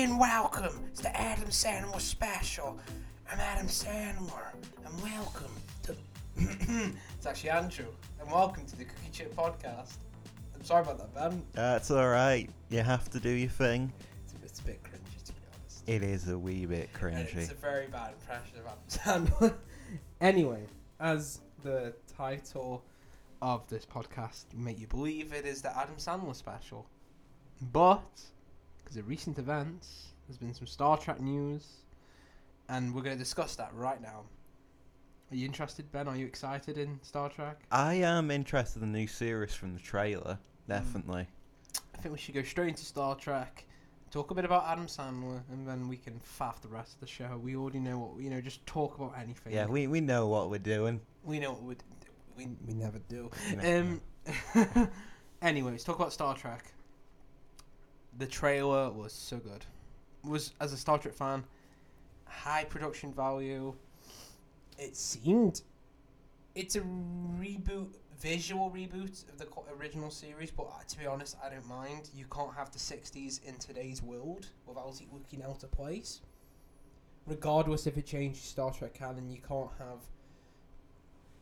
and welcome to the Adam Sandler special. I'm Adam Sandler, and welcome to. it's actually Andrew, and welcome to the Cookie Chip Podcast. I'm sorry about that, Ben. That's alright. You have to do your thing. It's, it's a bit cringy, to be honest. It is a wee bit And cringy. it's a very bad impression of Adam Sandler. anyway, as the title of this podcast make you believe, it is the Adam Sandler special. But because of recent events, there's been some Star Trek news, and we're going to discuss that right now. Are you interested, Ben? Are you excited in Star Trek? I am interested in the new series from the trailer. Definitely. I think we should go straight into Star Trek, talk a bit about Adam Sandler, and then we can faff the rest of the show. We already know what you know. Just talk about anything. Yeah, we, we know what we're doing. we know what we'd, we we never do. Um. anyway, let's talk about Star Trek. The trailer was so good. Was as a Star Trek fan, high production value. It seemed. It's a reboot, visual reboot of the original series, but uh, to be honest, I don't mind. You can't have the '60s in today's world without it looking out of place. Regardless if it changes Star Trek canon, you can't have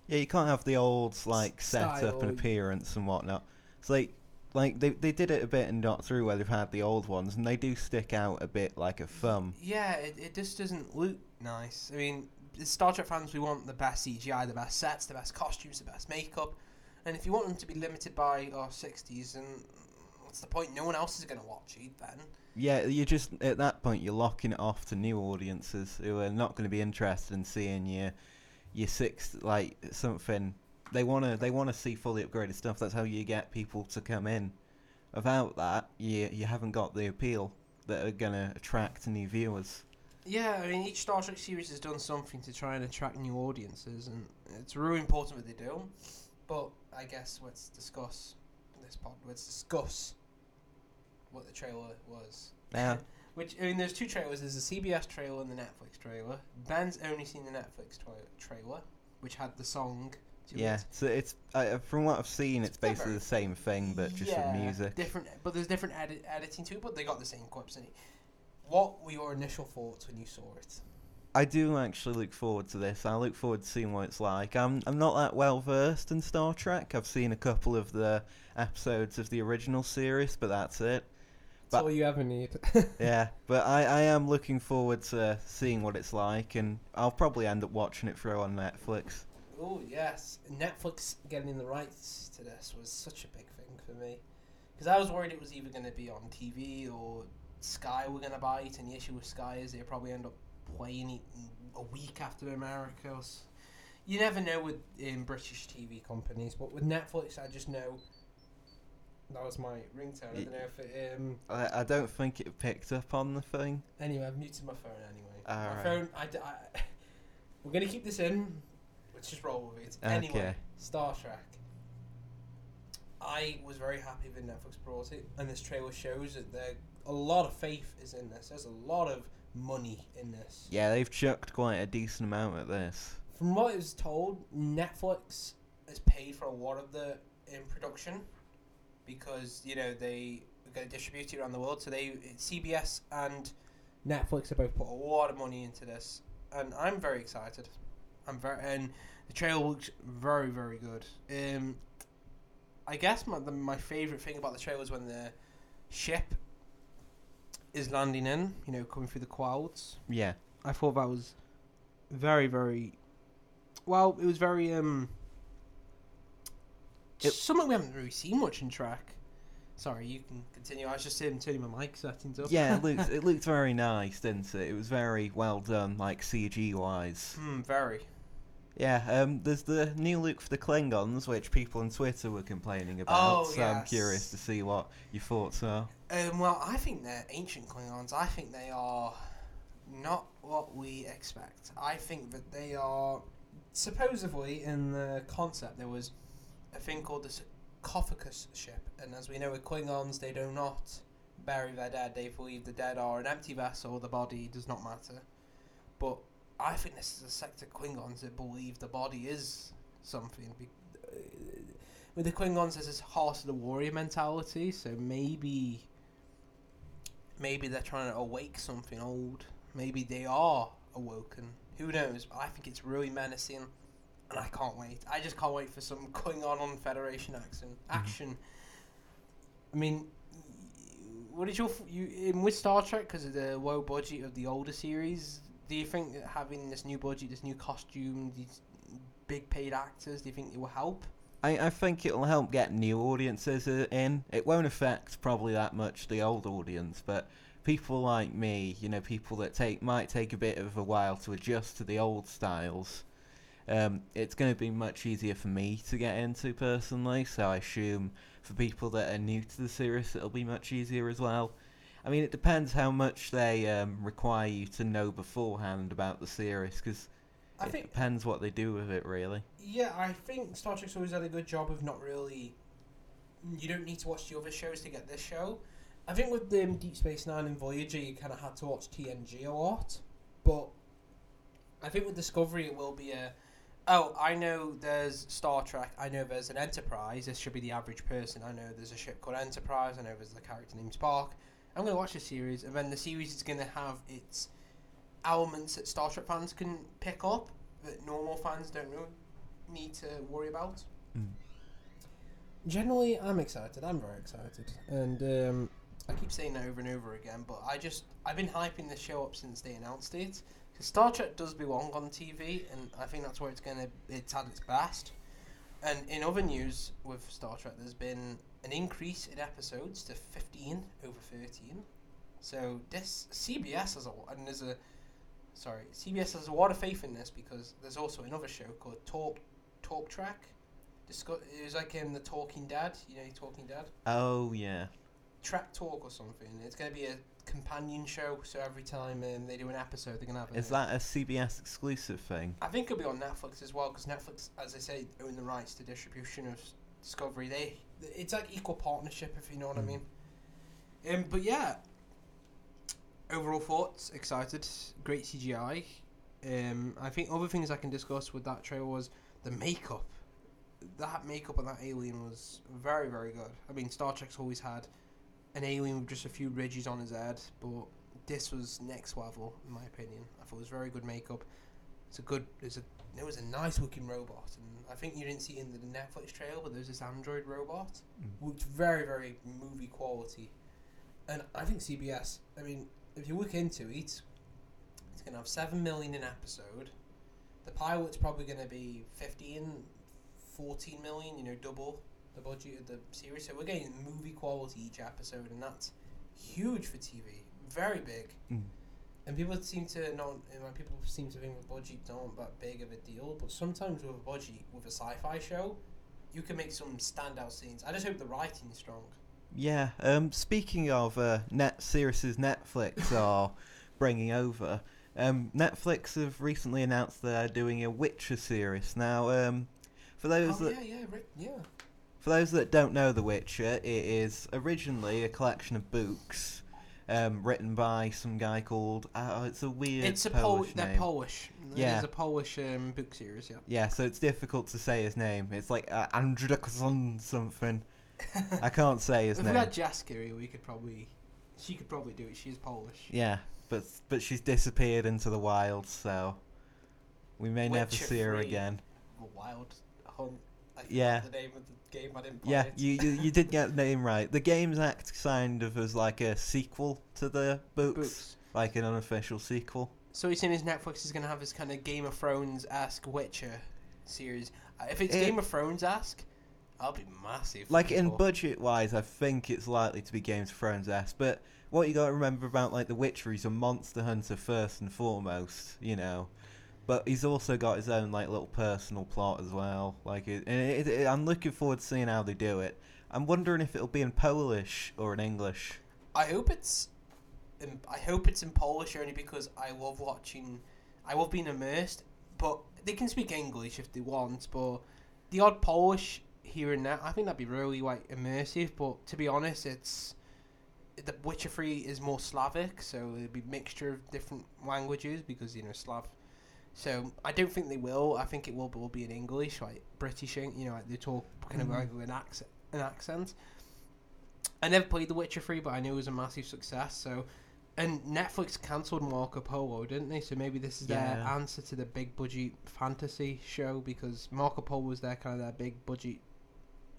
Yeah, you can't have the old like setup Style. and appearance and whatnot. It's like like they they did it a bit in Doctor Who where they've had the old ones and they do stick out a bit like a thumb. Yeah, it, it just doesn't look nice. I mean, as Star Trek fans, we want the best CGI, the best sets, the best costumes, the best makeup. And if you want them to be limited by our 60s, then what's the point? No one else is going to watch it then. Yeah, you just at that point you're locking it off to new audiences who are not going to be interested in seeing your your six like something. They wanna they wanna see fully upgraded stuff. That's how you get people to come in. Without that, you you haven't got the appeal that are gonna attract new viewers. Yeah, I mean, each Star Trek series has done something to try and attract new audiences, and it's really important what they do. But I guess let's discuss this pod. Let's discuss what the trailer was. Yeah. Which I mean, there's two trailers. There's a CBS trailer and the Netflix trailer. Ben's only seen the Netflix tra- trailer, which had the song. To yeah, it. so it's uh, from what I've seen, it's They're basically the same thing but just Yeah, with music. Different, but there's different edit- editing too. But they got the same clips in it. What were your initial thoughts when you saw it? I do actually look forward to this. I look forward to seeing what it's like. I'm I'm not that well versed in Star Trek. I've seen a couple of the episodes of the original series, but that's it. That's But- all you ever need. Yeah, but I, I am looking forward to seeing what it's like, and I'll probably end up watching it through on Netflix. Oh yes, Netflix getting the rights to this was such a big thing for me, because I was worried it was either going to be on TV or Sky were going to buy it, and the issue with Sky is they probably end up playing it a week after America. Or you never know with um, British TV companies, but with Netflix, I just know. That was my ringtone. I don't know if it. Um, I, I don't think it picked up on the thing. anyway, I've muted my phone anyway. my Alright. phone. I, I- we're gonna keep this in. Let's just roll with it. Anyway, Star Trek. I was very happy that Netflix brought it, and this trailer shows that there a lot of faith is in this. There's a lot of money in this. Yeah, they've chucked quite a decent amount at this. From what I was told, Netflix has paid for a lot of the in production because you know they are going to distribute it around the world. So they CBS and Netflix have both put a lot of money into this, and I'm very excited. I'm very and the trailer looks very very good. Um, I guess my the, my favorite thing about the trailer is when the ship is landing in, you know, coming through the clouds. Yeah, I thought that was very, very well. It was very um. It- something we haven't really seen much in Trek. Sorry, you can continue. I was just um, turning my mic settings up. yeah, it looked it looked very nice, didn't it? It was very well done, like CG wise. Hmm, very. Yeah, um, there's the new look for the Klingons, which people on Twitter were complaining about. Oh, so I'm curious to see what your thoughts are. Um, well, I think they're ancient Klingons. I think they are not what we expect. I think that they are supposedly in the concept there was a thing called the sarcophagus ship, and as we know with Klingons, they do not bury their dead. They believe the dead are an empty vessel. The body does not matter. But I think this is a sect of Klingons that believe the body is something. Be- With the Klingons, there's this horse of the warrior mentality, so maybe maybe they're trying to awake something old. Maybe they are awoken. Who knows? But I think it's really menacing, and I can't wait. I just can't wait for some Klingon on Federation action. Mm-hmm. Action. I mean, what is your you in with Star Trek because of the low budget of the older series? Do you think that having this new budget, this new costume, these big paid actors, do you think it will help? I, I think it'll help get new audiences uh, in. It won't affect probably that much the old audience, but people like me, you know, people that take might take a bit of a while to adjust to the old styles. Um, it's going to be much easier for me to get into personally, so I assume for people that are new to the series, it'll be much easier as well. I mean, it depends how much they um, require you to know beforehand about the series, because it think depends what they do with it, really. Yeah, I think Star Trek's always done a good job of not really. You don't need to watch the other shows to get this show. I think with um, Deep Space Nine and Voyager, you kind of had to watch TNG a lot, but I think with Discovery, it will be a. Oh, I know there's Star Trek. I know there's an Enterprise. This should be the average person. I know there's a ship called Enterprise. I know there's a character named Spock. I'm going to watch the series, and then the series is going to have its elements that Star Trek fans can pick up that normal fans don't really need to worry about. Mm. Generally, I'm excited. I'm very excited, and um, I keep saying that over and over again. But I just I've been hyping this show up since they announced it. Because Star Trek does belong on TV, and I think that's where it's gonna it's at its best. And in other news with Star Trek, there's been an increase in episodes to 15 over 13. So this CBS has a and there's a sorry CBS has a lot of faith in this because there's also another show called Talk Talk Track. Discuss, it was like in the Talking Dead, you know, Talking Dead. Oh, yeah. Track Talk or something. It's going to be a companion show, so every time um, they do an episode, they're to have. Is a, that a CBS exclusive thing? I think it'll be on Netflix as well, because Netflix, as I say, own the rights to distribution of Discovery. They, it's like equal partnership, if you know what I Mm. mean. Um, but yeah, overall thoughts, excited, great CGI. Um, I think other things I can discuss with that trailer was the makeup. That makeup on that alien was very, very good. I mean, Star Trek's always had an alien with just a few ridges on his head, but this was next level, in my opinion. I thought it was very good makeup. It's a good. There's a there was a nice looking robot, and I think you didn't see it in the Netflix trailer, but there's this android robot, Mm. which very very movie quality, and I think CBS. I mean, if you look into it, it's gonna have seven million an episode. The pilot's probably gonna be 15, 14 million. You know, double the budget of the series. So we're getting movie quality each episode, and that's huge for TV. Very big. Mm. And people seem to not. You know, people seem to think the budgets aren't that big of a deal, but sometimes with a budget with a sci-fi show, you can make some standout scenes. I just hope the writing's strong. Yeah. Um. Speaking of uh, net series, Netflix are bringing over. Um. Netflix have recently announced they're doing a Witcher series. Now, um, for those oh that yeah, yeah, Rick, yeah. For those that don't know The Witcher, it is originally a collection of books. Um, written by some guy called uh, it's a weird It's a Pol- Polish they're. Polish. Yeah. It's a Polish um, book series. Yeah. Yeah, so it's difficult to say his name. It's like uh, Andrzejczyk something. I can't say his name. if we had here, we could probably. She could probably do it. She's Polish. Yeah, but but she's disappeared into the wild, so we may never see her 3. again. A wild hunt. I Yeah. The name of the game. I didn't Yeah, it. you, you you did get the name right. The games act kind of as like a sequel to the books, Books. like an unofficial sequel. So he's saying his Netflix is going to have this kind of Game of Thrones esque Witcher series. Uh, If it's It- Game of Thrones esque, I'll be massive. Like in budget wise, I think it's likely to be Games of Thrones esque. But what you got to remember about like The Witcher, he's a monster hunter first and foremost, you know. But he's also got his own like little personal plot as well. Like, it, it, it, I'm looking forward to seeing how they do it. I'm wondering if it'll be in Polish or in English. I hope it's. In, I hope it's in Polish only because I love watching. I love being immersed, but they can speak English if they want. But the odd Polish here and there, I think that'd be really like immersive. But to be honest, it's the Witcher Three is more Slavic, so it'd be a mixture of different languages because you know Slav. So I don't think they will. I think it will, will be in English, like British. You know, like they talk kind of Mhm. like with an accent. An accent. I never played The Witcher 3, but I knew it was a massive success. So, and Netflix cancelled Marco Polo, didn't they? So maybe this is their answer to the big budget fantasy show because Marco Polo was their kind of their big budget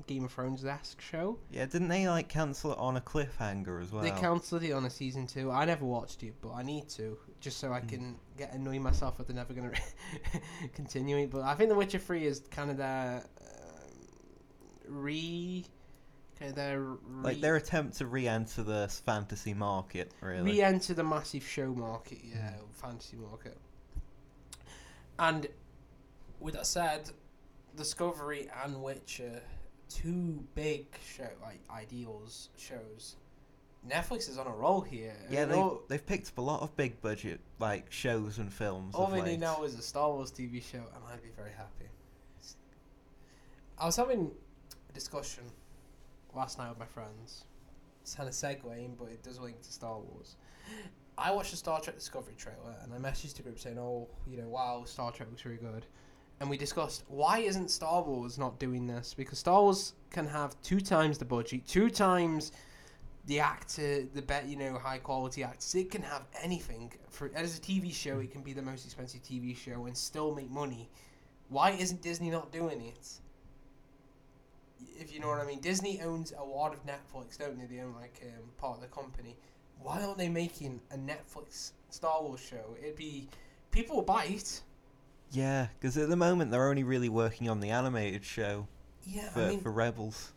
Game of Thrones esque show. Yeah, didn't they like cancel it on a cliffhanger as well? They cancelled it on a season two. I never watched it, but I need to just so I Mm. can get annoy myself that they're never gonna continue it. But I think The Witcher Three is kind of their um, re, kind of their re, like their attempt to re-enter the fantasy market, really. re-enter the massive show market, yeah, fantasy market. And with that said, Discovery and Witcher, two big show like ideals shows. Netflix is on a roll here. yeah, they've, all, they've picked up a lot of big budget like shows and films. all they need now is a Star Wars TV show, and I'd be very happy. I was having a discussion last night with my friends. It's kind of segueing, but it does link to Star Wars. I watched the Star Trek Discovery trailer, and I messaged the group saying, "Oh, you know, wow, Star Trek looks really good." And we discussed why isn't Star Wars not doing this? Because Star Wars can have two times the budget, two times the actor, the bet, you know, high quality actors. It can have anything. For as a TV show, it can be the most expensive TV show and still make money. Why isn't Disney not doing it? If you know what I mean, Disney owns a lot of Netflix, don't they? They own like um, part of the company. Why aren't they making a Netflix Star Wars show? It'd be people will buy it. Yeah, because at the moment they're only really working on the animated show Yeah, for, I mean, for Rebels.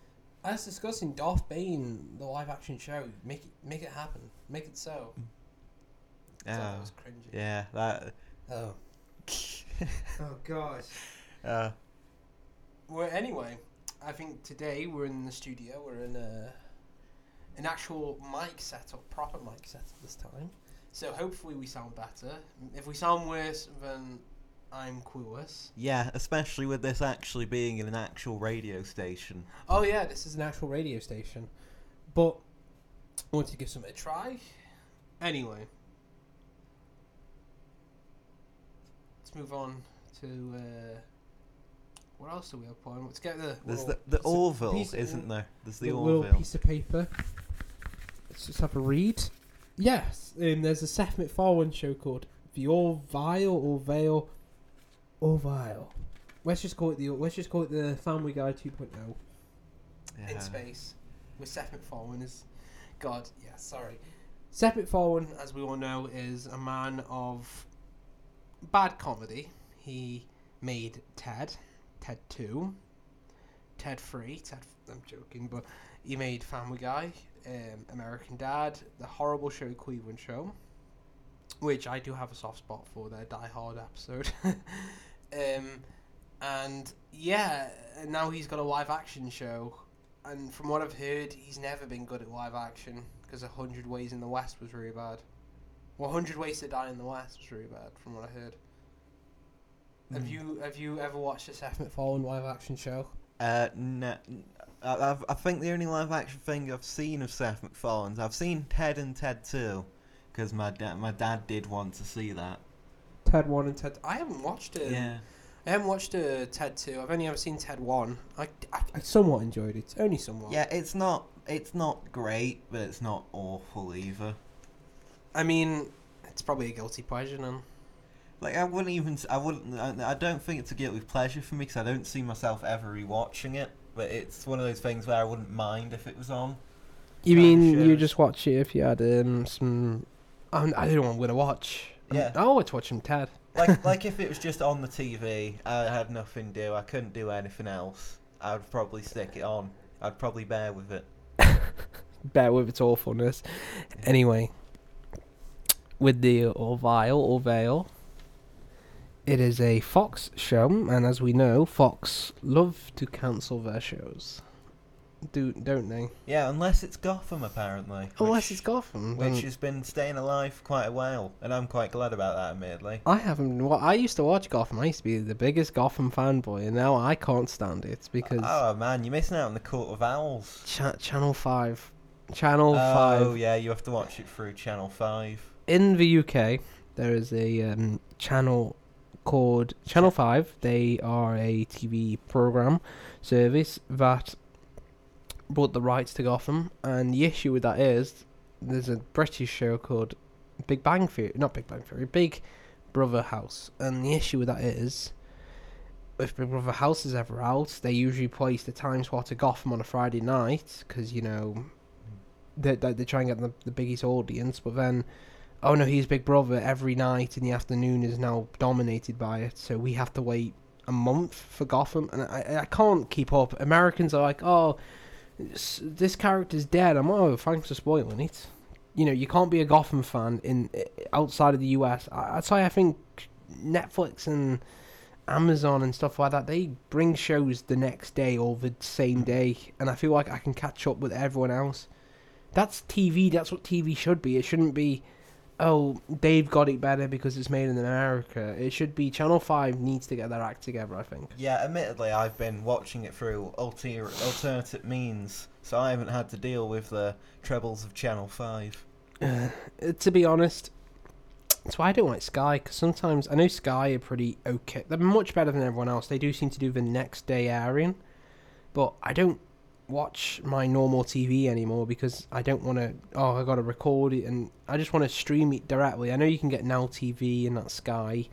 I was discussing Darth Bane, the live action show. Make it, make it happen. Make it so. Yeah, that was cringy. yeah, that. Oh. Oh gosh. uh, Well, anyway, I think today we're in the studio. We're in a an actual mic setup, proper mic setup this time. So hopefully we sound better. If we sound worse, then I'm clueless. yeah, especially with this actually being in an actual radio station. Oh yeah, this is an actual radio station, but I want to give something a try. Anyway, let's move on to uh, what else do we have planned? Let's get the There's the, the Orville, of- isn't there? There's the the little Orville. piece of paper. Let's just have a read. Yes, um, there's a Seth MacFarlane show called The Orville or Vale Orville. Let's just call it the let's just call it the Family Guy 2.0 Yeah. in space with Seth MacFarlane as God. Yeah, sorry. Seth MacFarlane, as we all know, is a man of bad comedy. He made Ted, Ted Two, Ted Three. Ted, I'm joking, but he made Family Guy, um, American Dad, the horrible show Cleveland Show, which I do have a soft spot for. Their Die Hard episode. um, and yeah, now he's got a live action show and from what I've heard, he's never been good at live action because A Hundred Ways in the West was really bad. Well, Hundred Ways to Die in the West was really bad, from what I heard. Have Mm. you have you ever watched a Seth MacFarlane live action show? Uh, no, I, I think the only live action thing I've seen of Seth MacFarlane's, I've seen Ted and Ted 2, because my, da- my dad did want to see that. Ted One and Ted. I haven't watched it. yeah. I haven't watched uh, Ted Two. I've only ever seen Ted One. I, I, I somewhat enjoyed it. Only somewhat. Yeah, it's not, it's not great, but it's not awful either. I mean, it's probably a guilty pleasure then. Like, I wouldn't even, I wouldn't, I, I don't think it's a guilty pleasure for me, because I don't see myself ever rewatching it, but it's one of those things where I wouldn't mind if it was on. You mean you just watch it if you had um, some? I'm, I don't know what I'm gonna watch. Yeah. I'll watch watching Ted. like like if it was just on the TV, I had nothing to do, I couldn't do anything else. I would probably stick it on. I'd probably bear with it. bear with its awfulness. Anyway, with the Orville or Vale, it is a Fox show, and as we know, Fox love to cancel their shows. Do don't they? Yeah, unless it's Gotham apparently. Unless which, it's Gotham. which then has been staying alive quite a while, and I'm quite glad about that, admittedly. I haven't. Well, I used to watch Gotham. I used to be the biggest Gotham fanboy, and now I can't stand it because Oh man, you're missing out on the Court of Owls. cha- Channel Five, Channel Oh Five. yeah, you have to watch it through Channel Five. in the UK, there is a um, channel called Channel 5. They are a TV program service that bought the rights to Gotham, and the issue with that is there's a British show called Big Bang Theory, not Big Bang Theory, Big Brother House, and the issue with that is if Big Brother House is ever out, they usually place the time slot of Gotham on a Friday night because you know they they they try and get the the biggest audience, but then. Oh no, he's Big Brother every night in the afternoon is now dominated by it, so we have to wait a month for Gotham, and I I can't keep up. Americans are like, oh, this character's dead. I'm oh, thanks for spoiling it. You know, you can't be a Gotham fan in eh, outside of the US. That's why I think Netflix and Amazon and stuff like that they bring shows the next day or the same day, and I feel like I can catch up with everyone else. That's TV. That's what TV should be. It shouldn't be. Oh, they've got it better because it's made in America. It should be Channel Five needs to get their act together. I think. Yeah, admittedly, I've been watching it through alter- alternative means, so I haven't had to deal with the trebles of Channel 5. Uh, to be honest, that's why I don't like Sky. Because sometimes I know Sky are pretty okay. They're much better than everyone else. They do seem to do the next day airing, but I don't watch my normal TV anymore because I don't want to. Oh, I got to record it, and I just want to stream it directly. I know you can get Now TV and that Sky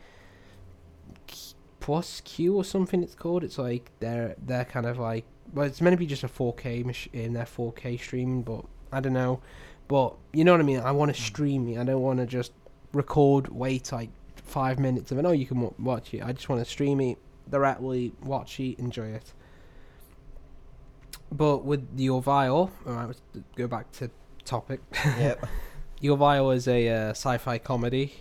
Plus Q or something. It's called. It's like they're they're kind of like well, it's meant to be just a 4K mach- in their 4K streaming, but I don't know. But you know what I mean. I want to mm. stream it. I don't want to just record, wait like five minutes of it. No, you can w- watch it. I just want to stream it directly, watch it, enjoy it. But with your Orville, alright, let's go back to topic. yep. The Orville is a uh, sci-fi comedy,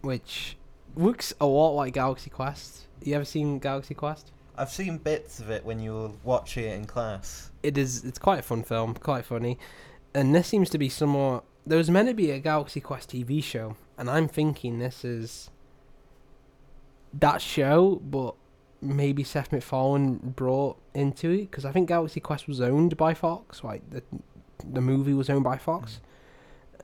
which looks a lot like Galaxy Quest. You ever seen Galaxy Quest? I've seen bits of it when you were watching it in class. it is it's quite a fun film, quite funny. And this seems to be somewhat there was meant to be a Galaxy Quest TV show, and I'm thinking this is that show, but maybe Seth MacFarlane brought into it because I think Galaxy Quest was owned by Fox, like the the movie was owned by Fox.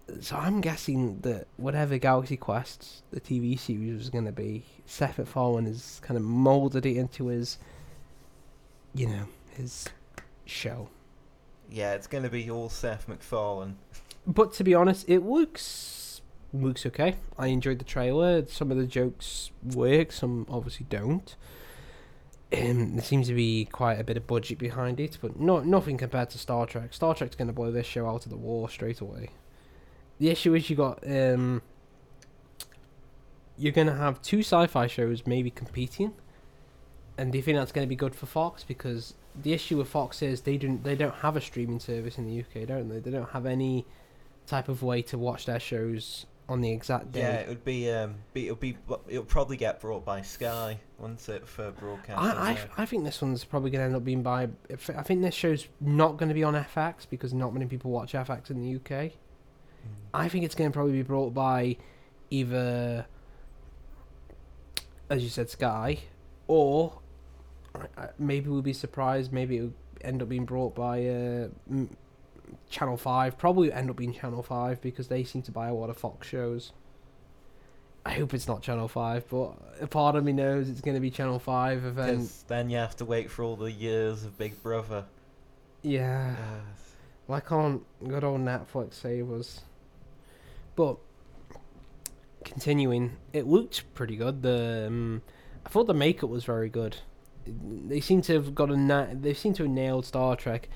Mm. So I'm guessing that whatever Galaxy Quest, the TV series was going to be, Seth MacFarlane has kind of molded it into his, you know, his show. Yeah, it's going to be all Seth MacFarlane. But to be honest, it looks looks okay. I enjoyed the trailer. Some of the jokes work, some obviously don't. Um, there seems to be quite a bit of budget behind it, but not nothing compared to Star Trek. Star Trek's going to blow this show out of the wall straight away. The issue is you got um, you're going to have two sci-fi shows maybe competing, and do you think that's going to be good for Fox? Because the issue with Fox is they don't they don't have a streaming service in the UK, don't they? They don't have any type of way to watch their shows on the exact day. Yeah, it would be. Um, be it'll be. It'll probably get brought by Sky, won't it, for broadcast? I, I, I think this one's probably going to end up being by. I think this show's not going to be on FX because not many people watch FX in the UK. I think it's going to probably be brought by either, as you said, Sky, or maybe we'll be surprised. Maybe it'll end up being brought by uh, Channel Five. Probably end up being Channel Five because they seem to buy a lot of Fox shows. I hope it's not Channel Five, but a part of me knows it's going to be Channel Five. And then, then you have to wait for all the years of Big Brother. yeah, Uh, why can't good old Netflix save us? But continuing, it looked pretty good. The um, I thought the makeup was very good. They seem to have got a na- they seem to have nailed Star Trek.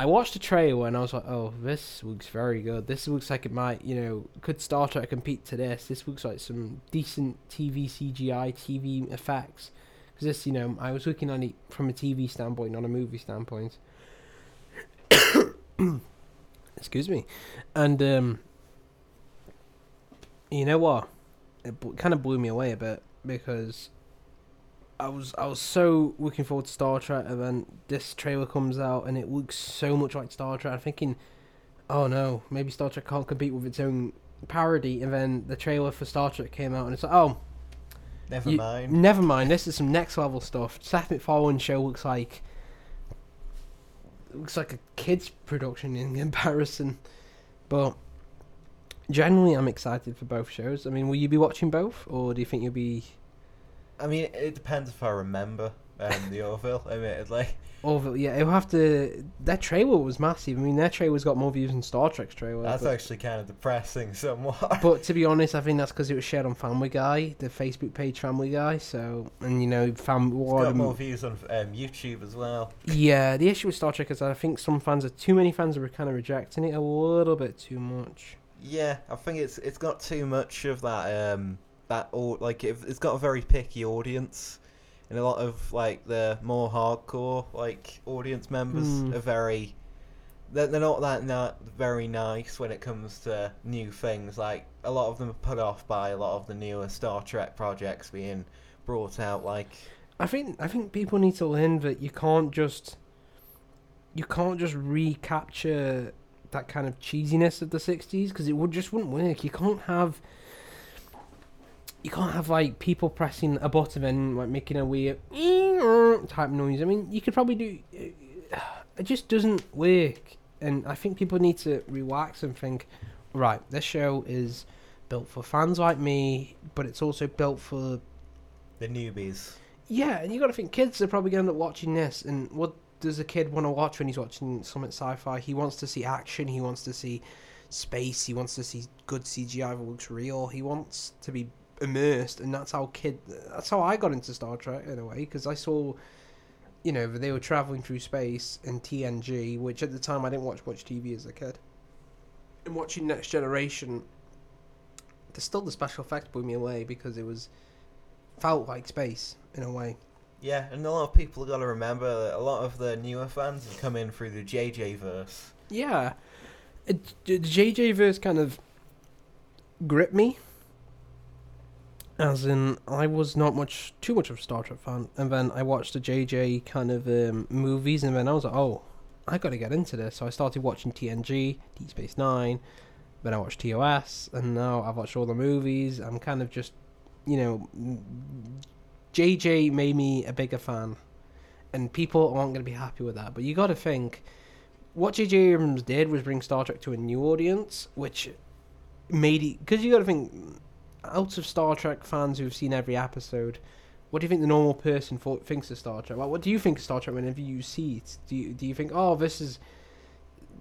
I watched the trailer and I was like, "Oh, this looks very good. This looks like it might, you know, could Star Trek compete to this? This looks like some decent TV CGI, TV effects." Because this, you know, I was looking at it from a TV standpoint, not a movie standpoint. Excuse me, and um, you know what? It kind of blew me away a bit because I was I was so looking forward to Star Trek, and then this trailer comes out and it looks so much like Star Trek. I'm thinking, oh no, maybe Star Trek can't compete with its own parody. And then the trailer for Star Trek came out, and it's like, oh, never you- mind. never mind. This is some next level stuff. Seth MacFarlane show looks like looks like a kids production in comparison, but generally I'm excited for both shows. I mean, will you be watching both, or do you think you'll be? I mean, it depends if I remember um, the Orville. Admittedly, Orville, yeah, it'll have to. Their trailer was massive. I mean, their trailer's got more views than Star Trek's trailer. that's but, actually kind of depressing somewhat. but to be honest, I think that's because it was shared on Family Guy, the Facebook page Family Guy. So, and you know, fam, It's what got more views on um, YouTube as well. yeah, the issue with Star Trek is that I think some fans are too many fans are kind of rejecting it a little bit too much. Yeah, I think it's it's got too much of that um that or like it, it's got a very picky audience, and a lot of like the more hardcore like audience members Hmm. are very. They're, they're not that not very nice when it comes to new things. Like a lot of them are put off by a lot of the newer Star Trek projects being brought out. Like I think I think people need to learn that you can't just you can't just recapture that kind of cheesiness of the 60s because it would just wouldn't work. You can't have you can't have like people pressing a button and like making a weird type noise. I mean, you could probably do uh, it just doesn't work. And I think people need to relax and think, right, this show is built for fans like me, but it's also built for the newbies. yeah, and you got to think kids are probably going to end up watching this. And what does a kid want to watch when he's watching Summit Sci-Fi? He wants to see action. He wants to see space. He wants to see good CGI that looks real. He wants to be immersed, and that's how kid. That's how I got into Star Trek in a way because I saw, you know, they were traveling through space in TNG, which at the time I didn't watch much TV as a kid. And watching Next Generation, there's still the special effects blew me away because it was felt like space in a way. Yeah, and a lot of people got to remember that a lot of the newer fans have come in through the JJ verse. Yeah, the JJ verse kind of gripped me. As in, I was not much too much of a Star Trek fan, and then I watched the JJ kind of um, movies, and then I was like, oh, I got to get into this. So I started watching TNG, Deep Space Nine, then I watched TOS, and now I've watched all the movies. I'm kind of just, you know, JJ made me a bigger fan, and people aren't going to be happy with that. But you got to think what J.J. Abrams did was bring Star Trek to a new audience, which made it because you got to think out of Star Trek fans who've seen every episode. What do you think the normal person thought, thinks of Star Trek? Like, what do you think of Star Trek whenever you see it? Do you do you think, oh, this is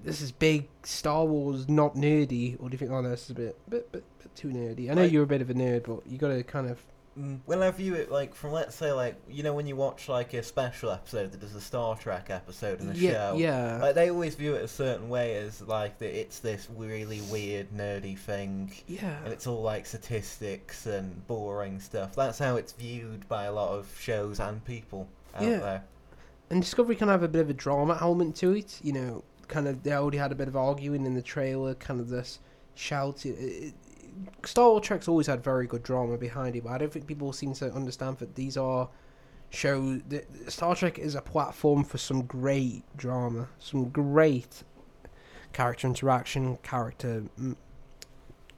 this is big Star Wars, not nerdy, or do you think, oh, no, this is a bit bit bit, bit too nerdy? I know Like- you're a bit of a nerd, but you got to kind of When I view it, like from let's say, like you know, when you watch like a special episode that does a Star Trek episode in the yeah show, yeah like they always view it a certain way as like that it's this really weird, nerdy thing, yeah. and it's all like statistics and boring stuff. That's how it's viewed by a lot of shows and people out Yeah. there. And Discovery can have a bit of a drama element to it. You know, kind of they already had a bit of arguing in the trailer, kind of this shouting. It, it, Star Trek's always had very good drama behind it, but I don't think people seem to understand that these are shows. That Star Trek is a platform for some great drama, some great character interaction, character mm,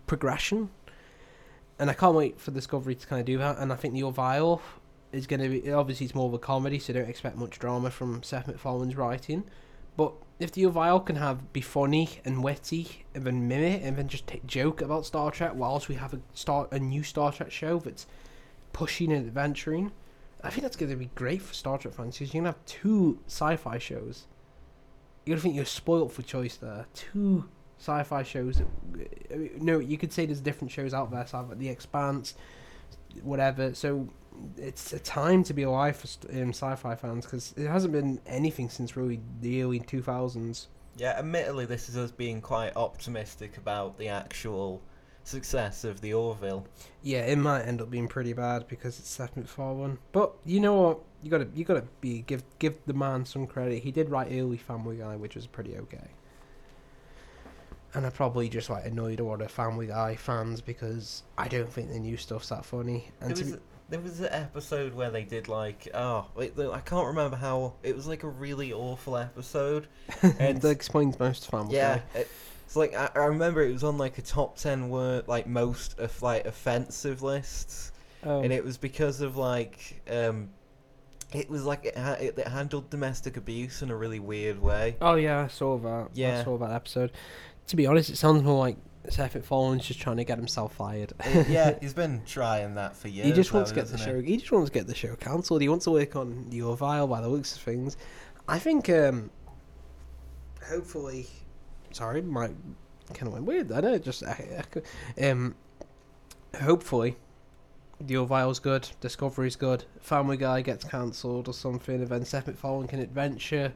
progression. And I can't wait for Discovery to kind of do that. And I think the Orville is going to be obviously it's more of a comedy, so don't expect much drama from Seth MacFarlane's writing. But if the Orville can have be funny and witty, and then mimic, and then just joke about Star Trek, whilst we have a start a new Star Trek show that's pushing and adventuring, I think that's going to be great for Star Trek fans because you're going to have two sci-fi shows. You're to think you're spoilt for choice there. Two sci-fi shows. I mean, uh, No, you could say there's different shows out there, so I The Expanse, whatever. So it's a time to be alive for um, sci-fi fans because it hasn't been anything since really the early 2000s. Yeah, admittedly, this is us being quite optimistic about the actual success of the Orville. Yeah, it might end up being pretty bad because it's Seth MacFarlane. But you know what? You gotta you gotta be give give the man some credit. He did write early Family Guy, which was pretty okay. And I probably just like annoyed a lot of Family Guy fans because I don't think the new stuff's that funny. And to was, me- there was an episode where they did like oh wait I can't remember how it was like a really awful episode and that explains most of Family yeah it, it's like I, I remember it was on like a top 10 word like most of like offensive lists Oh. and it was because of like um it was like it, ha- it, it handled domestic abuse in a really weird way Oh yeah, I saw that. Yeah. I saw that episode. To be honest, it sounds more like Seth MacFarlane's just trying to get himself fired. yeah, he's been trying that for years. he just though, wants to get the show. he? He just wants to get the show cancelled. He wants to work on the Orville by the looks of things. I think. um Hopefully, sorry, my kind of went weird. I know, just I, I, um. Hopefully, the Orville's good. Discovery's good. Family Guy gets cancelled or something, and then Seth MacFarlane can adventure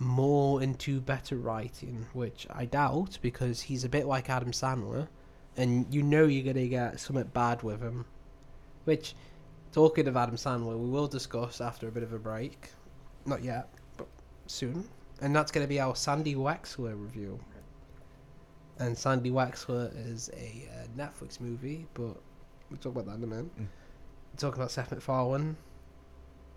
more into better writing, which I doubt because he's a bit like Adam Sandler, and you know you're gonna get something bad with him. Which, talking of Adam Sandler, we will discuss after a bit of a break. Not yet, but soon. And that's going to be our Sandy Wexler review. And Sandy Wexler is a uh, Netflix movie, but we'll talk about that in a minute. Mm. Talking about Seth MacFarlane.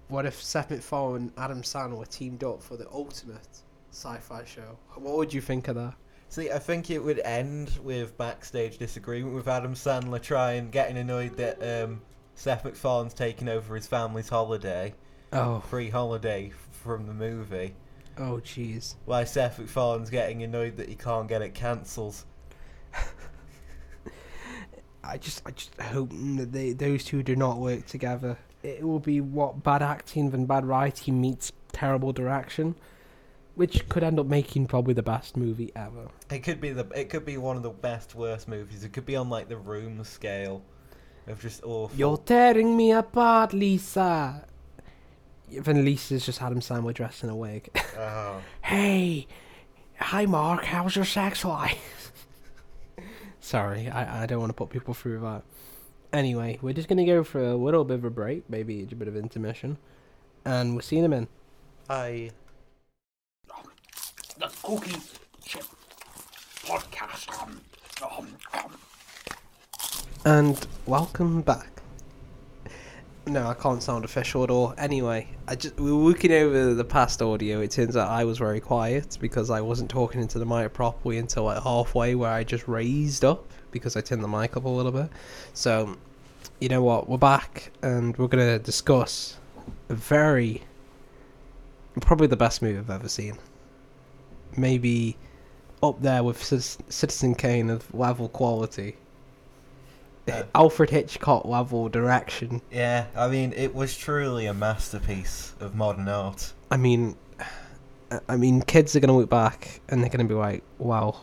What if Seth MacFarlane and Adam Sandler teamed up for the ultimate sci-fi show? What would you think of that? See, I think it would end with backstage disagreement with Adam Sandler trying, getting annoyed that um, Seth MacFarlane's taking over his family's holiday, Oh, free holiday from the movie. oh, jeez. Why Seth MacFarlane's getting annoyed that he can't get it cancelled. I just, I just hope that they, those two do not work together. It will be what bad acting and bad writing meets terrible direction, which could end up making probably the best movie ever. It could be the. It could be one of the best worst movies. It could be on like the Room scale, of just awful. You're tearing me apart, Lisa. Even Lisa's just had Adam Sandler dressed in a wig. Oh. hey, hi Mark, how's your sex life? Sorry, I, I don't want to put people through that. Anyway, we're just gonna go for a little bit of a break, maybe a bit of intermission, and we'll see you in a minute. I. the Cookie Chip Podcast. Um, um, um. And welcome back. No, I can't sound official at all. Anyway, I just we were looking over the past audio. It turns out I was very quiet because I wasn't talking into the mic properly until like halfway, where I just raised up because I turned the mic up a little bit. So, you know what? We're back, and we're gonna discuss a very, probably the best movie I've ever seen. Maybe up there with Citizen Kane of level quality. Uh, Alfred Hitchcock level direction. Yeah, I mean, it was truly a masterpiece of modern art. I mean, I- mean, kids are gonna look back and they're gonna be like, "Wow,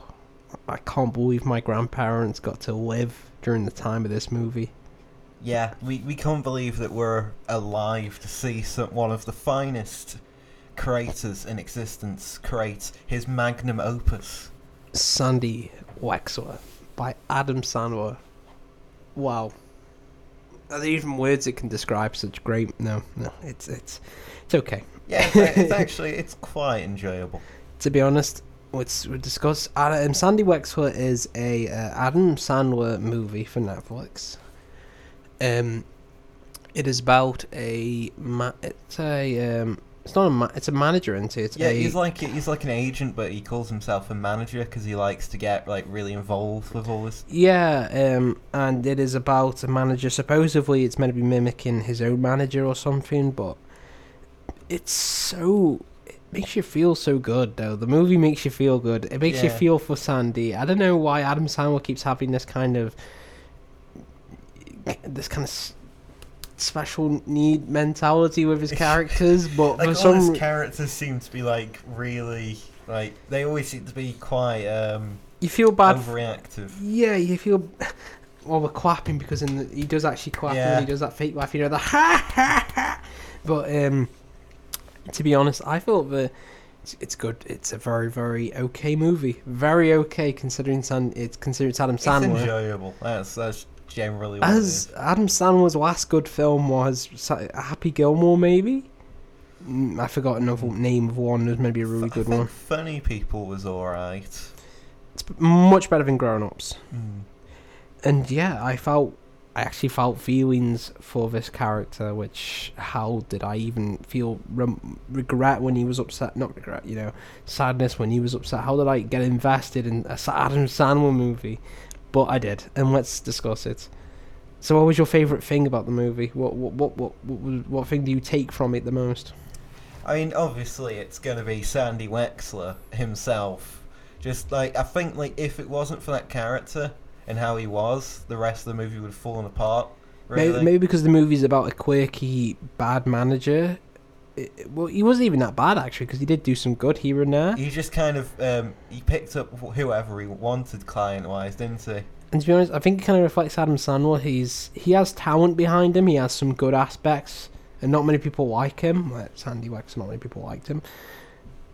I can't believe my grandparents got to live during the time of this movie." Yeah, we, we can't believe that we're alive to see some, one of the finest creators in existence create his magnum opus. Sandy Wexler by Adam Sandler. Wow. Are there even words that can describe such great? No, no, it's it's it's okay. Yeah, it's, it's actually it's quite enjoyable. to be honest, let's we discuss. Adam, Sandy Wexler is a uh, Adam Sandler movie for Netflix. Um, it is about a ma- it's a um, it's not a ma- it's a manager, isn't it? It's Yeah, a, he's like he's like an agent, but he calls himself a manager because he likes to get like really involved with all this. yeah, um, and it is about a manager. Supposedly, it's meant to be mimicking his own manager or something, but it's so. It makes you feel so good, though. The movie makes you feel good. It makes you feel for Sandy. I don't know why Adam Sandler keeps having this kind of. This kind of special need mentality with his characters, but Like for all some his characters seem to be like really like they always seem to be quite um you feel bad overreactive. Yeah, you feel. Well, we're clapping because in the, he does actually clap Yeah. when he does that fake laugh, you know, the ha ha ha. But um, to be honest, I thought that it's, it's good. It's a very, very okay movie. Very okay considering it's considered Adam It's Sandler. enjoyable. That's that's generally As. Adam Sandler's last good film was Happy Gilmore, maybe. Mm, I forgot another name of one. There's maybe a really good one. Funny People was alright. It's much better than Grown Ups. Mm. and yeah, I felt I actually felt feelings for this character. Which how did I even feel rem- regret when he was upset? Not regret, you know, sadness when he was upset. How did I get invested in a Adam Sandler movie? But I did, and let's discuss it. So, what was your favorite thing about the movie? What what what what what, what thing do you take from it the most? I mean, obviously, it's going to be Sandy Wexler himself Just like I think like if it wasn't for that character and how he was, the rest of the movie would have fallen apart. Really. Maybe, maybe because the movie's about a quirky bad manager. Well, he wasn't even that bad actually, because he did do some good here and there. He just kind of um, he picked up whoever he wanted client wise, didn't he? And to be honest, I think it kind of reflects Adam Sandler. He's he has talent behind him. He has some good aspects, and not many people like him. Like Sandy Wax, not many people liked him.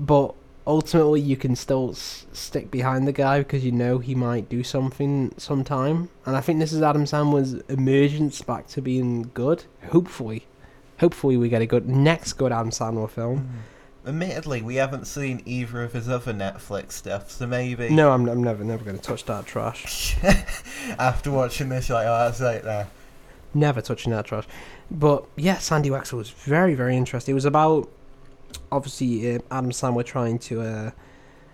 But ultimately, you can still s- stick behind the guy because you know he might do something sometime. And I think this is Adam Sandler's emergence back to being good. Hopefully, hopefully we get a good next good Adam Sandler film. Admittedly, we haven't seen either of his other Netflix stuff, so maybe No, I'm, I'm never never going to touch that trash. after watching this, like, oh, that's right there. Never touching that trash. But yeah, Sandy Wexler was very, very interesting. It was about obviously uh, Adam Sandler trying to uh,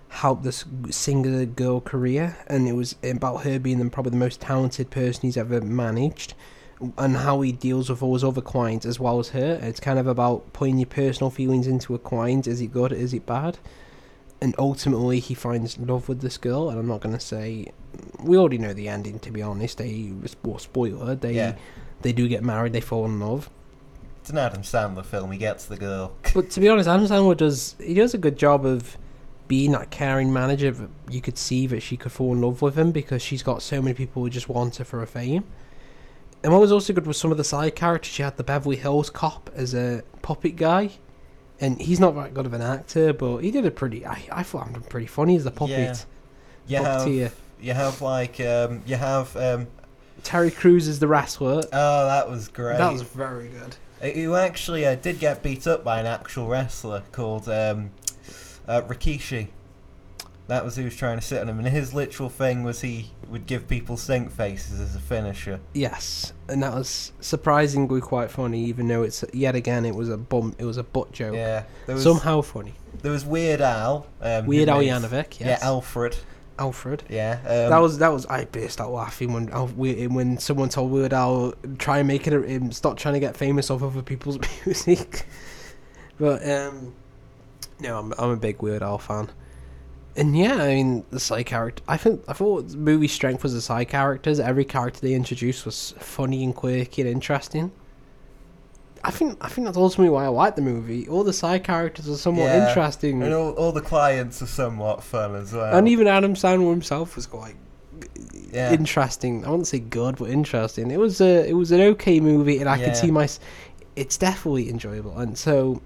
help this singer girl career, and it was about her being the, probably the most talented person he's ever managed, and how he deals with all his other clients as well as her. It's kind of about putting your personal feelings into a client. Is it good? Is it bad? And ultimately, he finds love with this girl, and I'm not going to say. We already know the ending, to be honest. They well, spoiler. They Yeah. they do get married. They fall in love. It's an Adam Sandler film. He gets the girl. But to be honest, Adam Sandler does he does a good job of being that caring manager. But you could see that she could fall in love with him because she's got so many people who just want her for her fame. And what was also good was some of the side characters. She had the Beverly Hills cop as a puppet guy, and he's not that good of an actor, but he did a pretty. I I found him pretty funny as the puppet. Yeah. You have, you have like, um, you have, um, Terry Crews is the wrestler. oh, that was great. That was very good. Uh, Who actually uh, did get beat up by an actual wrestler called um, uh, Rikishi. That was who was trying to sit on him, and his literal thing was he would give people stink faces as a finisher. Yes, and that was surprisingly quite funny, even though it's yet again it was a bum, it was a butt joke. Yeah, there was Somehow funny. there was Weird Al. Um, Weird Al Yankovic, Yeah. Alfred. Alfred. Yeah, um, that was that was I burst out laughing when when someone told Weird Al try and make it him stop trying to get famous off other people's music. but um, no, I'm I'm a big Weird Al fan. And yeah, I mean the side character. I think I thought the movie's strength was the side characters. Every character they introduced was funny and quirky and interesting. I think I think that's ultimately why I like the movie. All the side characters are somewhat Yeah, interesting, and all, all the clients are somewhat fun as well. and even Adam Sandler himself was quite yeah, interesting. I wouldn't say good, but interesting. It was a it was an okay movie, and I Yeah. could see my. It's definitely enjoyable, and so.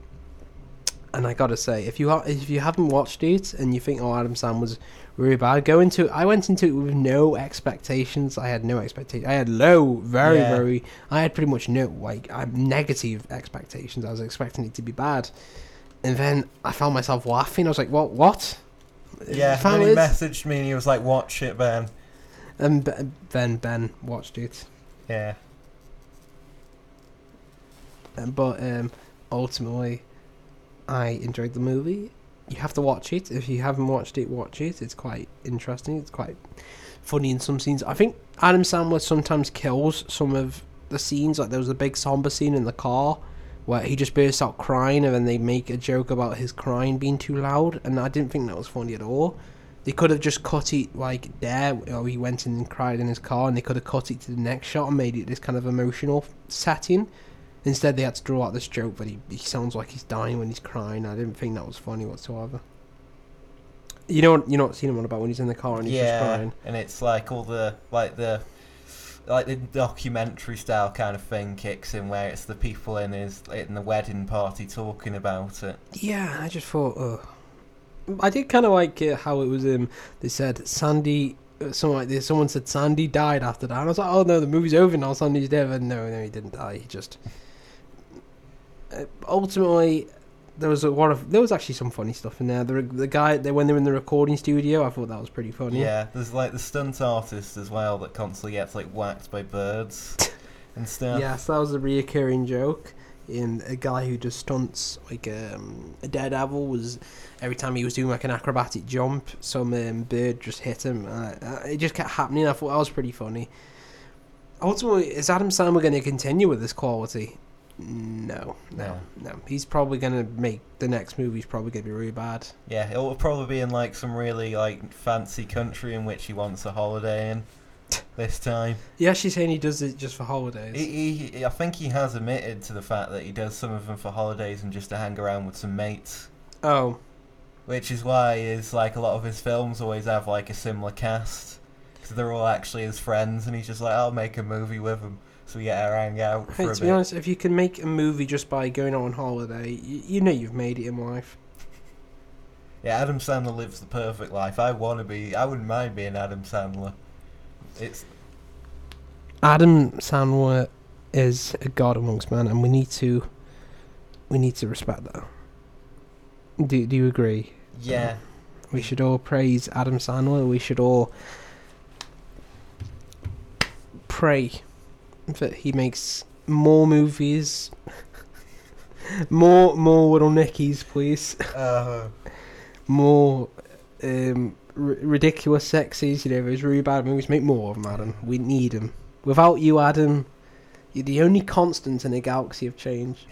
And I gotta say, if you ha- if you haven't watched it and you think, oh, Adam Sandler was really bad, go into. I went into it with no expectations. I had no expectations. I had low, very, Yeah. very. I had pretty much no like negative expectations. I was expecting it to be bad, and then I found myself laughing. I was like, what? What? yeah. Then he messaged me and he was like, "Watch it, Ben." And then Ben watched it. Yeah, Um, but um, ultimately, I enjoyed the movie. You have to watch it. If you haven't watched it, watch it. It's quite interesting. It's quite funny in some scenes. I think Adam Sandler sometimes kills some of the scenes. Like there was a big somber scene in the car where he just bursts out crying, and then they make a joke about his crying being too loud. And I didn't think that was funny at all. They could have just cut it like there, or he went in and cried in his car, and they could have cut it to the next shot and made it this kind of emotional setting. Instead, they had to draw out this joke that he, he sounds like he's dying when he's crying. I didn't think that was funny whatsoever. You know, you know what scene I'm on about when he's in the car and he's just crying. and it's like all the like the like the documentary style kind of thing kicks in where it's the people in his in the wedding party talking about it. Yeah, I just thought, oh. I did kind of like uh, how it was. Um, they said Sandy, uh, something like this. Someone said Sandy died after that, and I was like, oh no, the movie's over now. Sandy's dead. And no, no, he didn't die. He just ultimately. There was a lot of there was actually some funny stuff in there. The the guy they when they were in the recording studio, I thought that was pretty funny. Yeah, there's like the stunt artist as well that constantly gets like whacked by birds and stuff. Yes, that was a reoccurring joke. In a guy who just stunts like um, a daredevil was every time he was doing like an acrobatic jump, some um, bird just hit him. Uh, uh, it just kept happening. I thought that was pretty funny. Ultimately, is Adam Sandler going to continue with this quality? No, no, No. He's probably gonna make the next movie's probably gonna be really bad. Yeah, it'll probably be in like some really like fancy country in which he wants a holiday in. This time, Yeah, she's saying he does it just for holidays. he, he, I think he has admitted to the fact that he does some of them for holidays and just to hang around with some mates. oh, Which is why is like a lot of his films always have like a similar cast because they're all actually his friends, and he's just like, I'll make a movie with them, so we get to hang out hey, a to bit. be honest, if you can make a movie just by going out on holiday, you, you know you've made it in life. Yeah, Adam Sandler lives the perfect life. I want to be. I wouldn't mind being Adam Sandler. It's Adam Sandler is a god amongst men, and we need to, we need to respect that. Do Do you agree? yeah. Um, we should all praise Adam Sandler. We should all pray that he makes more movies, more more little Nickies, please, Uh, more um, r- Ridiculous Sixes. You know those really bad movies. Make more of them, Adam. We need them. Without you, Adam, you're the only constant in a galaxy of change.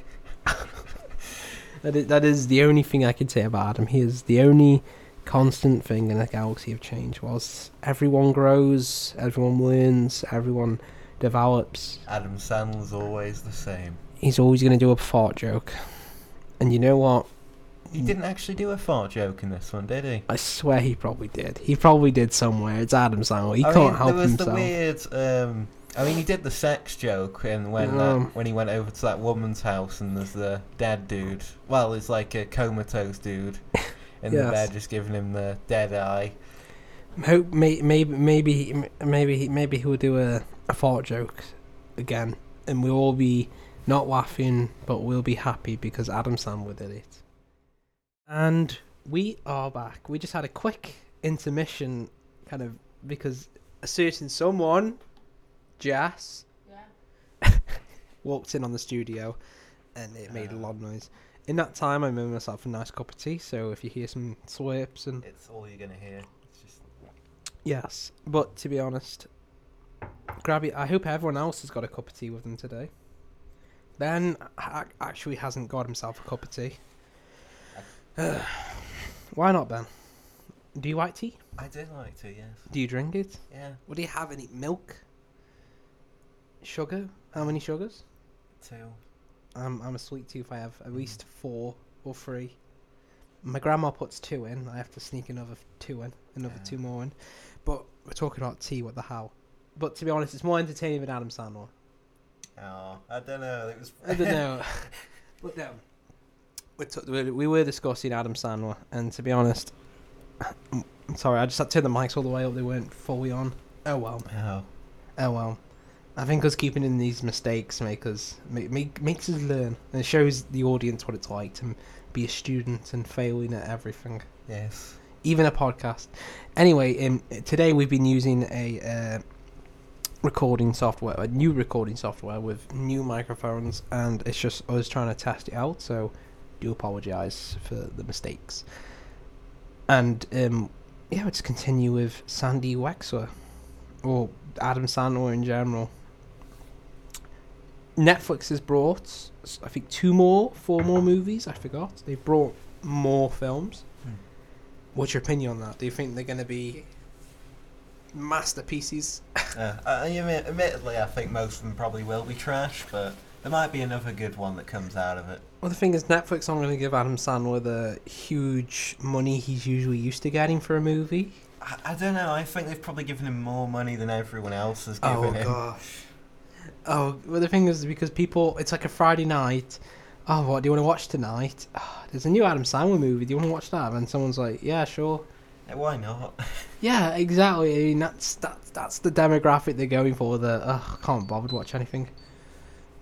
that is, that is the only thing I can say about Adam. He is the only constant thing in a galaxy of change. Whilst everyone grows, everyone learns, everyone develops, Adam Sandler's always the same. he's always going to do a fart joke. And you know what? He didn't actually do a fart joke in this one, did he? I swear he probably did. He probably did somewhere. It's Adam Sandler. He I can't mean, help there was himself. the weird. Um, I mean, he did the sex joke, and when Um. that, when he went over to that woman's house, and there's the dead dude. Well, it's like a comatose dude in the Yes. bed, just giving him the dead eye. Hope may, maybe maybe maybe he- maybe he'll do a, a fart joke again, and we'll all be not laughing, but we'll be happy because Adam Sandler did it. And we are back. We just had a quick intermission, kind of because a certain someone, Jess, yeah. walked in on the studio, and it made a uh. lot of noise. In that time, I made myself a nice cup of tea. So if you hear some slurps and It's all you're gonna hear. It's just Yes, but to be honest, Grabby, I hope everyone else has got a cup of tea with them today. Ben actually hasn't got himself a cup of tea. Why not, Ben? Do you like tea? I did like tea, yes. Do you drink it? Yeah, What do you have any? Milk? Sugar? How many sugars? two. I'm I'm a sweet tooth. I have at mm. least four or three. My grandma puts two in. I have to sneak another two in, another Yeah. two more in. But we're talking about tea. What the hell? But to be honest, it's more entertaining than Adam Sandler. Oh, I don't know. It was. I don't know. but no. We, t- we- we were discussing Adam Sandler, and to be honest, I'm sorry. I just had to turn the mics all the way up. They weren't fully on. Oh well. Oh. Oh well. I think us keeping in these mistakes make us make, make makes us learn and it shows the audience what it's like to be a student and failing at everything, Yes. even a podcast. Anyway, um, today we've been using a uh, recording software, a new recording software with new microphones, and it's just us trying to test it out. So, do apologise for the mistakes. And um, yeah, let's continue with Sandy Wexler or Adam Sandler in general. Netflix has brought, I think, two more, four more movies. I forgot. They brought more films. Hmm. What's your opinion on that? Do you think they're going to be masterpieces? Uh, I, I mean, admittedly, I think most of them probably will be trash, but there might be another good one that comes out of it. Well, the thing is, Netflix aren't going to give Adam Sandler the huge money he's usually used to getting for a movie. I, I don't know. I think they've probably given him more money than everyone else has Oh given him. Oh gosh. Oh, well, the thing is, because people, it's like a Friday night. Oh, what do you want to watch tonight? Oh, there's a new Adam Sandler movie. Do you want to watch that? And someone's like, Yeah, sure. Yeah, why not? Yeah, exactly. I mean, that's that's that's the demographic they're going for. The oh, I can't bother to watch anything.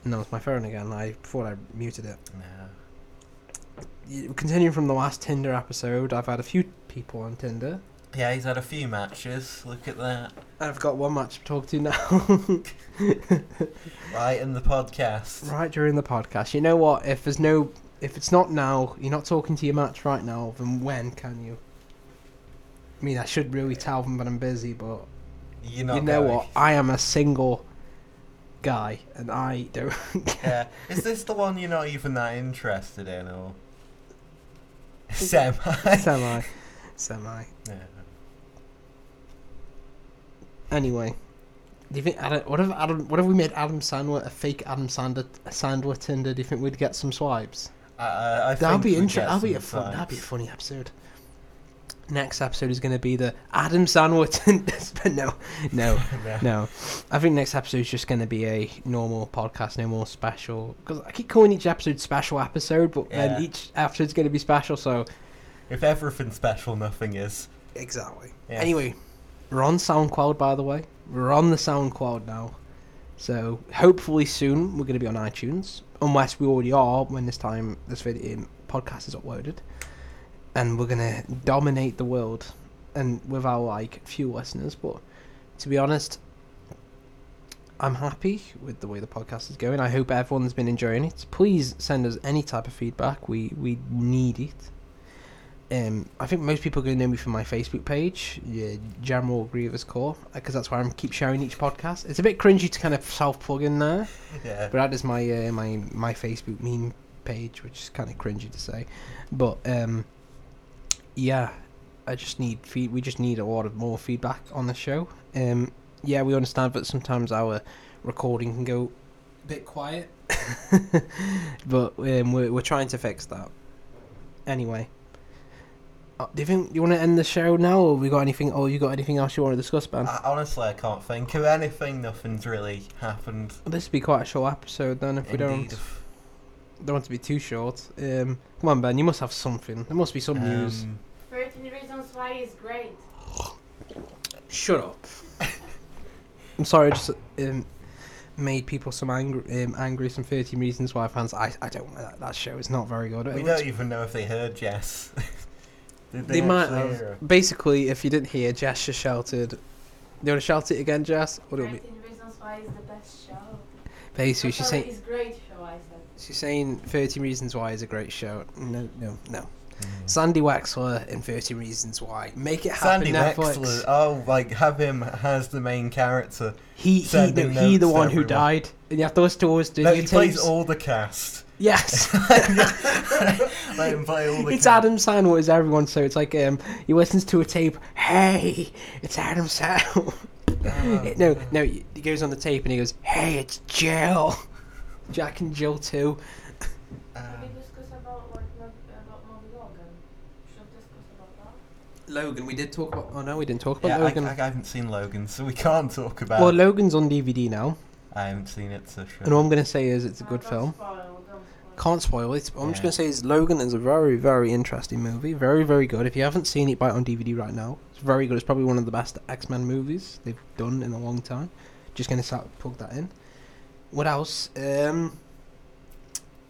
No, it's my phone again. I thought I muted it. no. Continuing from the last Tinder episode, I've had a few people on Tinder. Yeah, he's had a few matches. Look at that. I've got one match to talk to now. Right in the podcast. right during the podcast. You know what? If there's no, if it's not now, you're not talking to your match right now. Then when can you? I mean, I should really tell them that I'm busy, but you know going. what? I am a single guy, and I don't. Yeah. Is this the one you're not even that interested in, or semi? Semi. Semi. Yeah. Anyway, do you think Adam, what if Adam? What if we made Adam Sandler a fake Adam Sandler Sandler Tinder? Do you think we'd get some swipes? I That'd think be interesting. That'd be a fun. That'd be a funny episode. Next episode is going to be the Adam Tinder. but no, no, no. I think next episode is just going to be a normal podcast, no more special. Because I keep calling each episode special episode, but Yeah. then each episode's going to be special. So If everything's special, nothing is. exactly. Yeah. Anyway, we're on SoundCloud, by the way. We're on the SoundCloud now. So hopefully soon we're going to be on iTunes, unless we already are when this time this video um, podcast is uploaded, and we're going to dominate the world, and with our like few listeners. But to be honest, I'm happy with the way the podcast is going. I hope everyone's been enjoying it. Please send us any type of feedback. We we need it. Um, I think most people are going to know me from my Facebook page, yeah, General Grievous Core, because that's where I keep sharing each podcast. It's a bit cringy to kind of self plug in there, Yeah. but that is my uh, my my Facebook meme page, which is kind of cringy to say. But um, yeah, I just need feed. We just need a lot of more feedback on the show. Um, yeah, we understand that sometimes our recording can go a bit quiet, but um, we're we're trying to fix that. Anyway. Uh, do you think you want to end the show now, or we got anything? Or you got anything else you want to discuss, Ben? I, honestly, I can't think of anything. Nothing's really happened. This would be quite a short episode then, if we don't Indeed. Don't want to be too short. Um, come on, Ben, you must have something. There must be some news. Um, 13 Reasons Why is great. Shut up. I'm sorry, I just um, made people some angry, um, angry. Some 13 Reasons Why fans. I, I don't. That, that show is not very good. we It don't was- even know if they heard Jess. Did they might actually have. hear her? Basically, if you didn't hear, Jess just shouted. Do you want to shout it again, Jess? What do 13? Reasons Why is the best show. Basically, she's saying it's great show, I said. She's saying 30 Reasons Why is a great show. No, no, no. Mm. Sandy Wexler in 30 Reasons Why. Make it happen, Sandy Netflix. Wexler. Oh, like have him as the main character. He he no, he the one who died, and you have to listen to us do No, he plays all the cast. Yes, Let him play all the it's cast. Adam Sandler is everyone. So it's like um, he listens to a tape. Hey, it's Adam Sandler. Oh. no, no, he goes on the tape and he goes, Hey, it's Jill. Jack and Jill too. Should we discuss about what about Movie Logan? Should discuss about that? Logan, we did talk about. Oh no, we didn't talk about yeah, I, Logan. I haven't seen Logan, so we can't talk about. well, Logan's on DVD now, I haven't seen it, so sure. and all I'm gonna say is it's a good don't film. Spoil, spoil. Can't spoil it. All I'm just gonna say is Logan is a very, very interesting movie. Very, very good. If you haven't seen it, buy it on DVD right now. It's very good. It's probably one of the best X Men movies they've done in a long time. Just gonna start plug that in. What else? Um,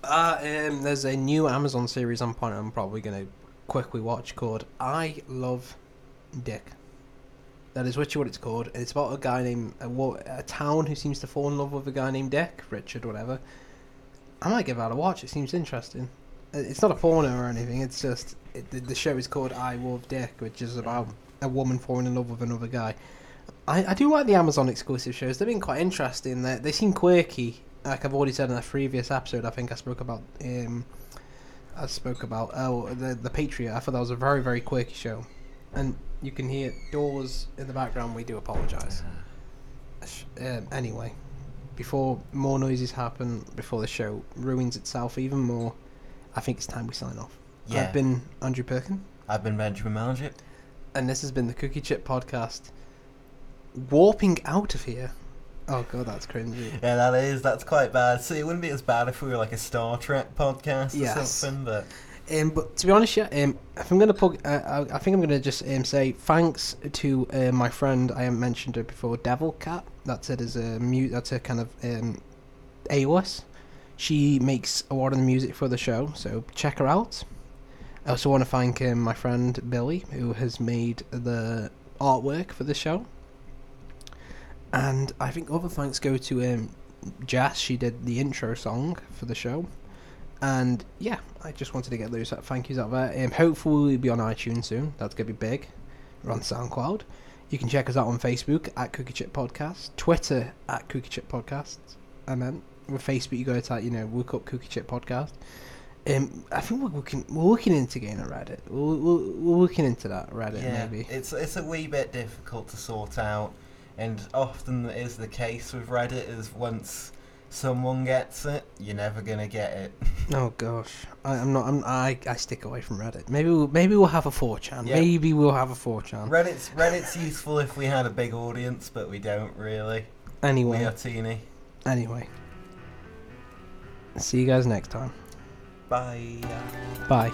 uh, um, there's a new Amazon series I'm planning. I'm probably gonna quickly watch called I Love Dick. That is literally what it's called. It's about a guy named a, a town who seems to fall in love with a guy named Dick, Richard, whatever. I might give that a watch. It seems interesting. Uh, It's not a porno or anything. It's just it, the show is called I Love Dick, which is about a woman falling in love with another guy. I, I do like the Amazon exclusive shows. They've been quite interesting. They they seem quirky. Like I've already said in a previous episode, I think I spoke about um, I spoke about oh the the Patriot. I thought that was a very very quirky show, and you can hear doors in the background. We do apologise. Um, anyway, before more noises happen, before the show ruins itself even more, I think it's time we sign off. Yeah. I've been Andrew Perkin, I've been Benjamin Malgit. and this has been the Cookie Chip Podcast. Warping out of here. Oh god, that's cringy. Yeah, that is. That's quite bad. See, it wouldn't be as bad if we were like a Star Trek podcast or Yes. something, but Um, but to be honest, yeah, um, if I'm gonna plug, uh, I, I think I'm gonna just um, say thanks to uh, my friend. I haven't mentioned her before, Devil Cat. That's it as a mute. That's a kind of um, AOS. She makes a lot of the music for the show, so check her out. I also want to thank um, my friend Billy, who has made the artwork for the show. And I think other thanks go to um, Jess. She did the intro song for the show. And yeah, I just wanted to get those uh, thank yous out there. Um, hopefully, we'll be on iTunes soon. That's going to be big. We're on SoundCloud. You can check us out on Facebook at Cookie Chip Podcast, Twitter at Cookie Chip Podcast, I meant. With Facebook, you go to you know, Woke Up Cookie Chip Podcast. Um, I think we're looking we're looking into getting a Reddit. We're, we're, we're looking into that Reddit yeah, maybe. it's it's a wee bit difficult to sort out, and often is the case with Reddit. Is once someone gets it, you're never gonna get it. Oh gosh, I, I'm not. I'm, I I stick away from Reddit. Maybe we'll, maybe we'll have a 4chan. Yeah. Maybe we'll have a 4chan. Reddit's Reddit's useful if we had a big audience, but we don't really. We Anyway, are teeny. anyway. See you guys next time. Bye. Bye.